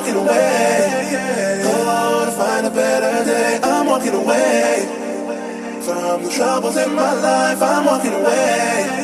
walking away. Oh, to find a better day. I'm walking away from the troubles in my life. I'm walking away.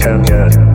Ten years.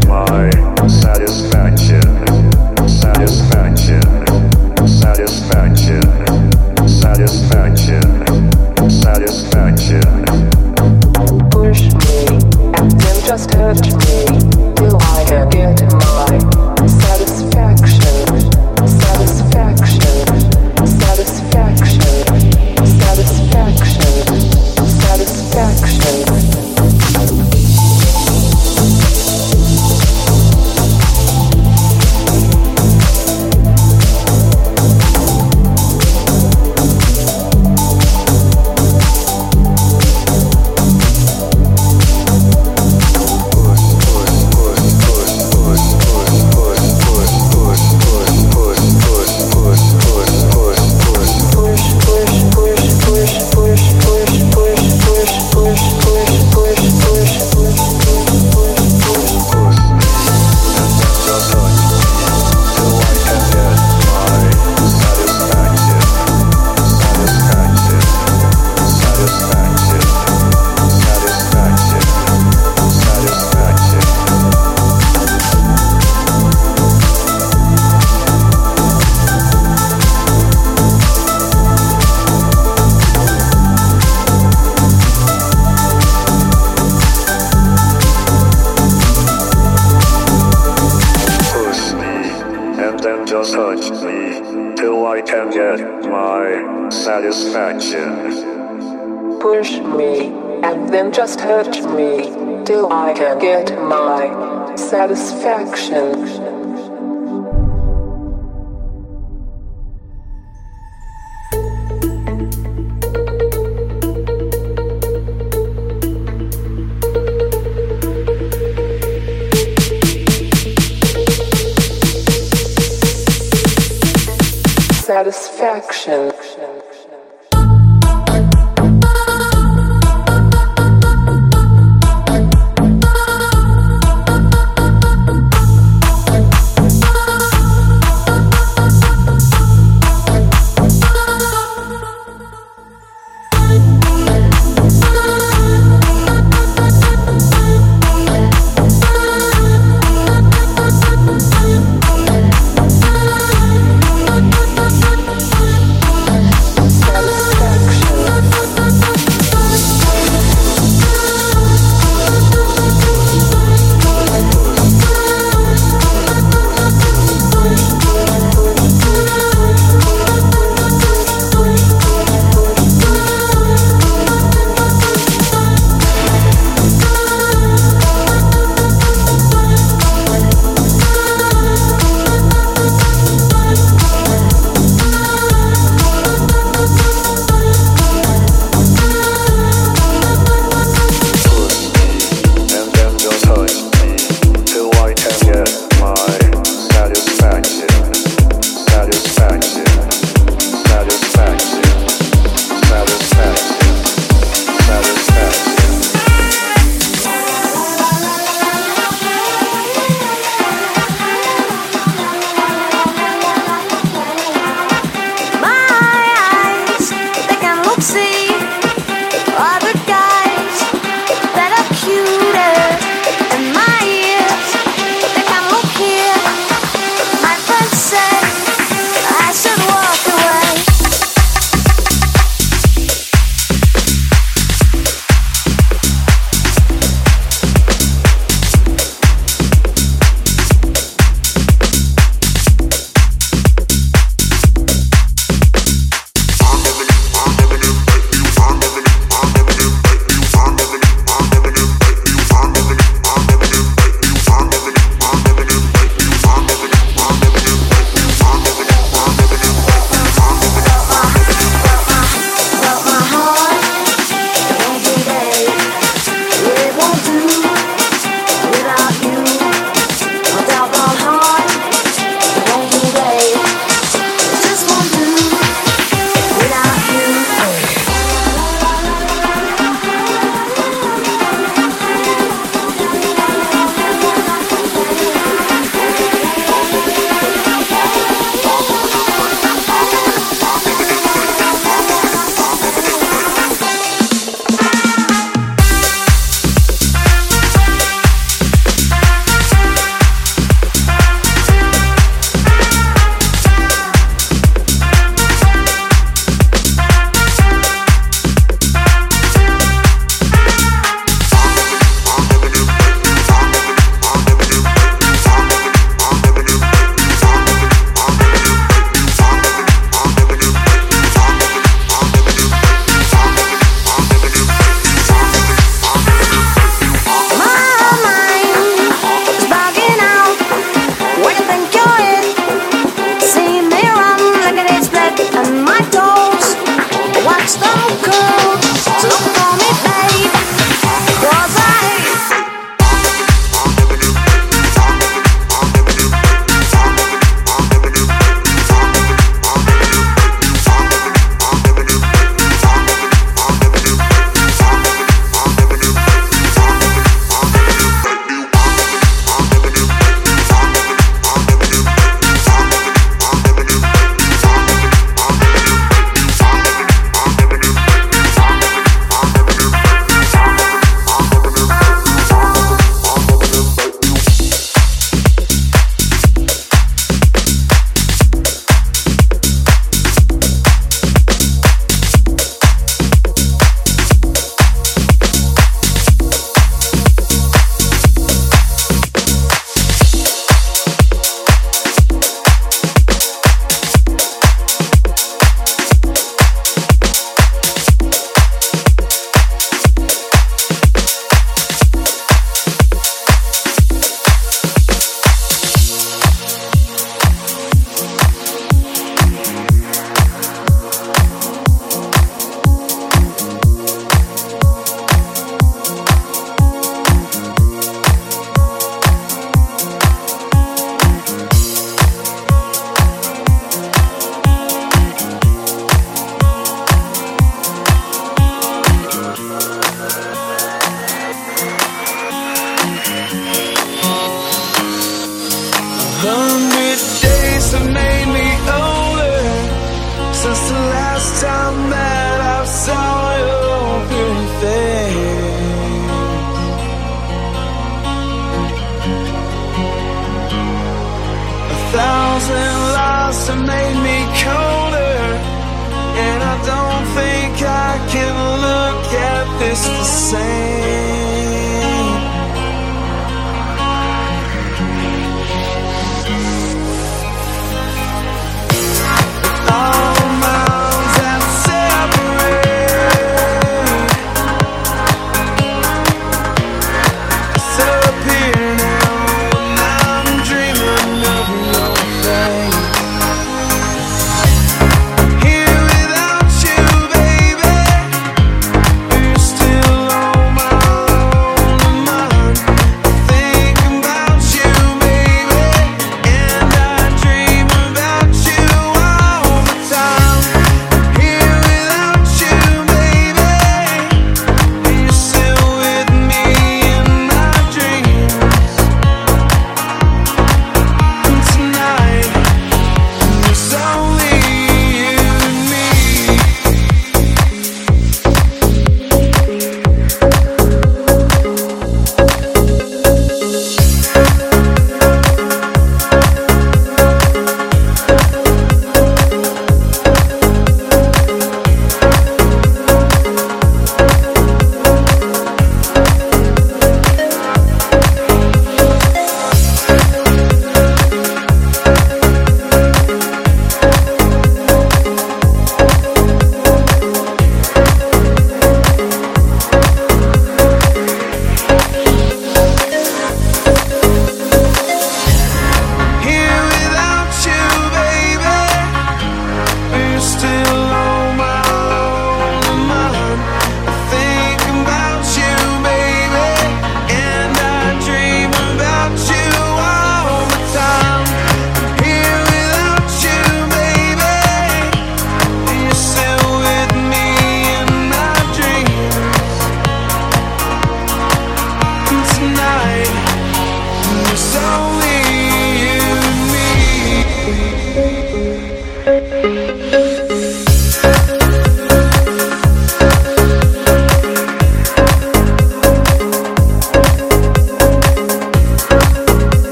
just the same.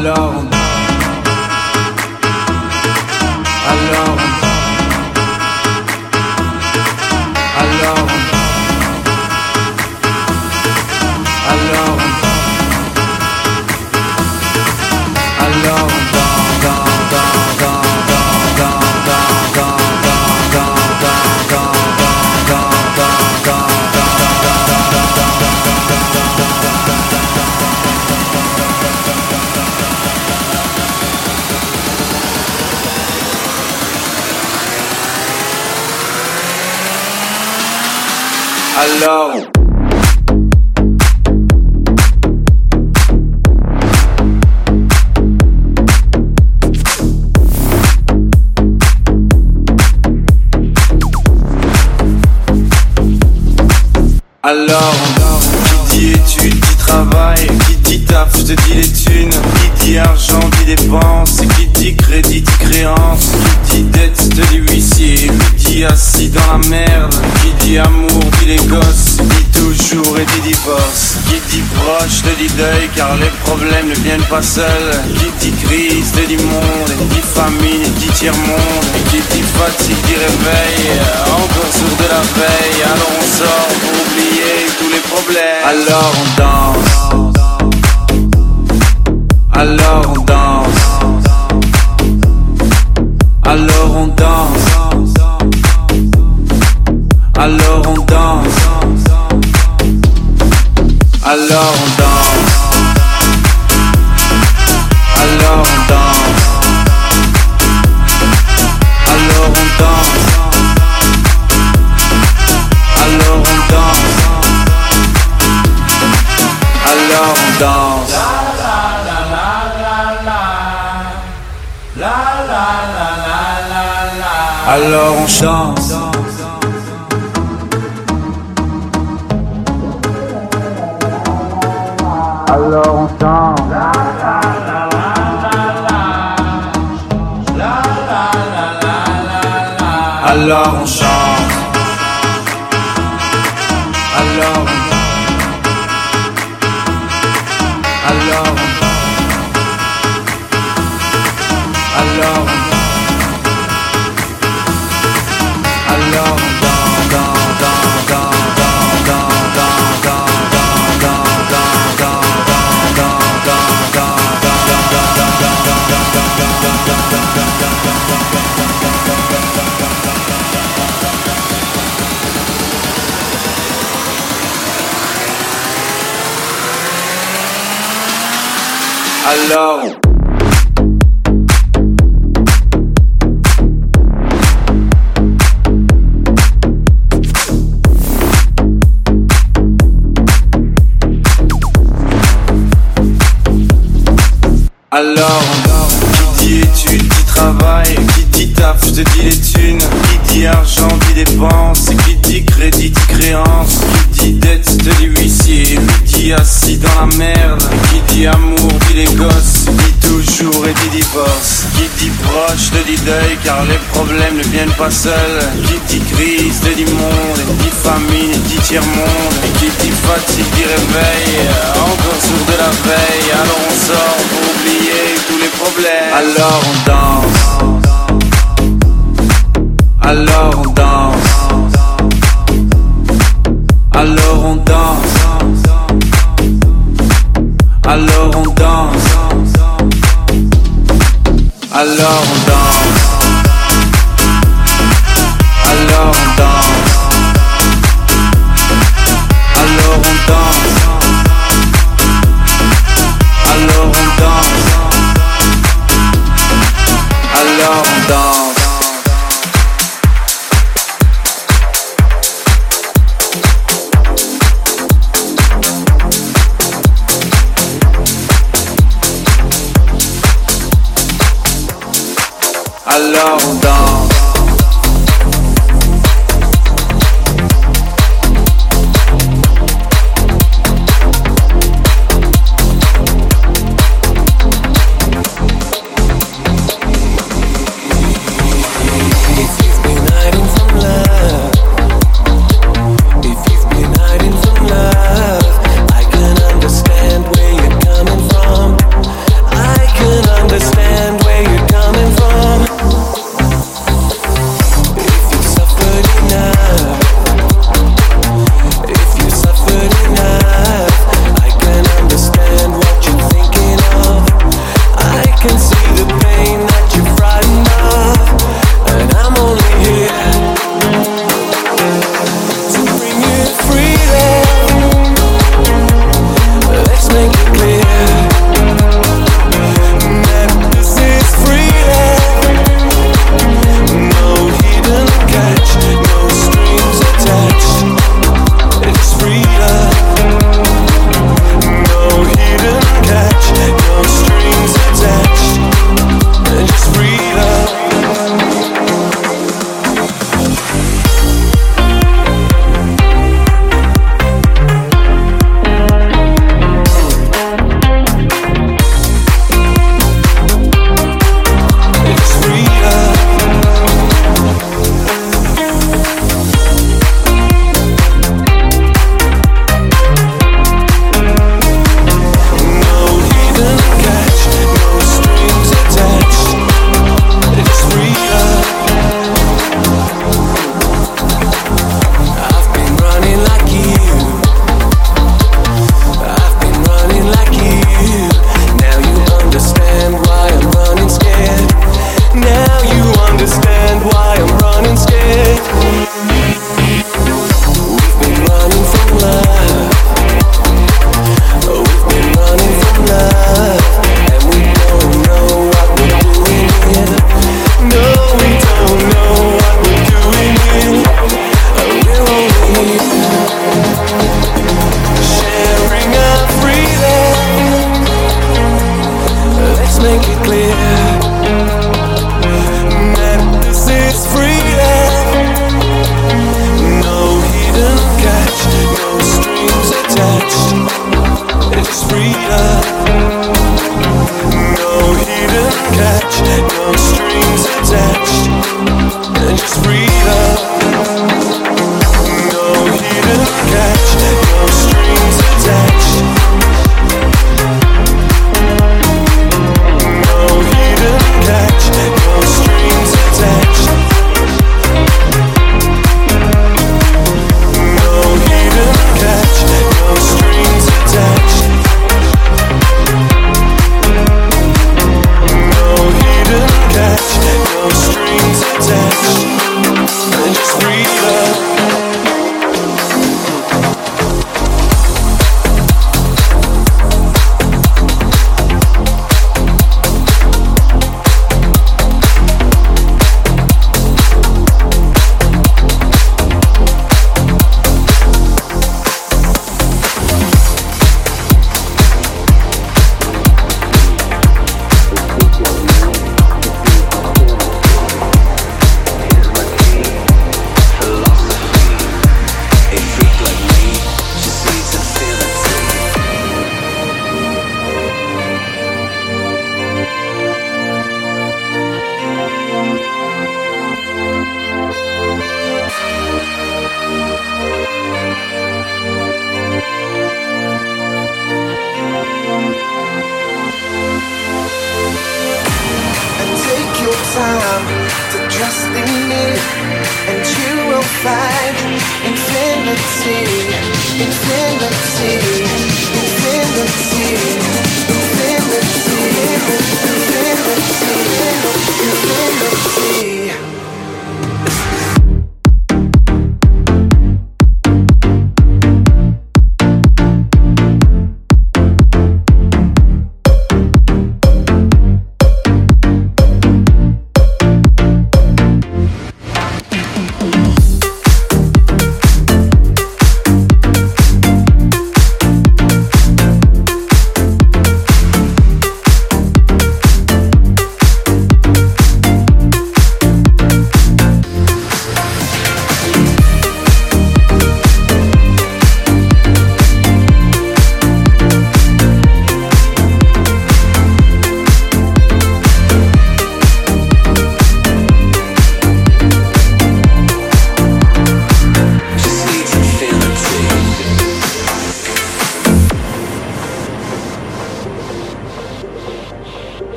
alone. Car les problèmes ne viennent pas seuls, qui dit crise, dit monde, dit famine, dit tiers-monde, qui dit fatigue, dit réveil, encore sourd de la veille, alors on sort pour oublier tous les problèmes, alors on danse. Alors on danse. Jean. Qui dit proche, te dit deuil, car les problèmes ne viennent pas seuls, qui dit crise, te dit monde, dit famine, dit tiers-monde, et qui dit fatigue, dit réveil, encore sourd de la veille, alors on sort pour oublier tous les problèmes. Alors on danse. Alors on danse. Alors on danse. Alors on danse. Alors on danse.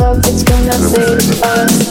Love is gonna save us.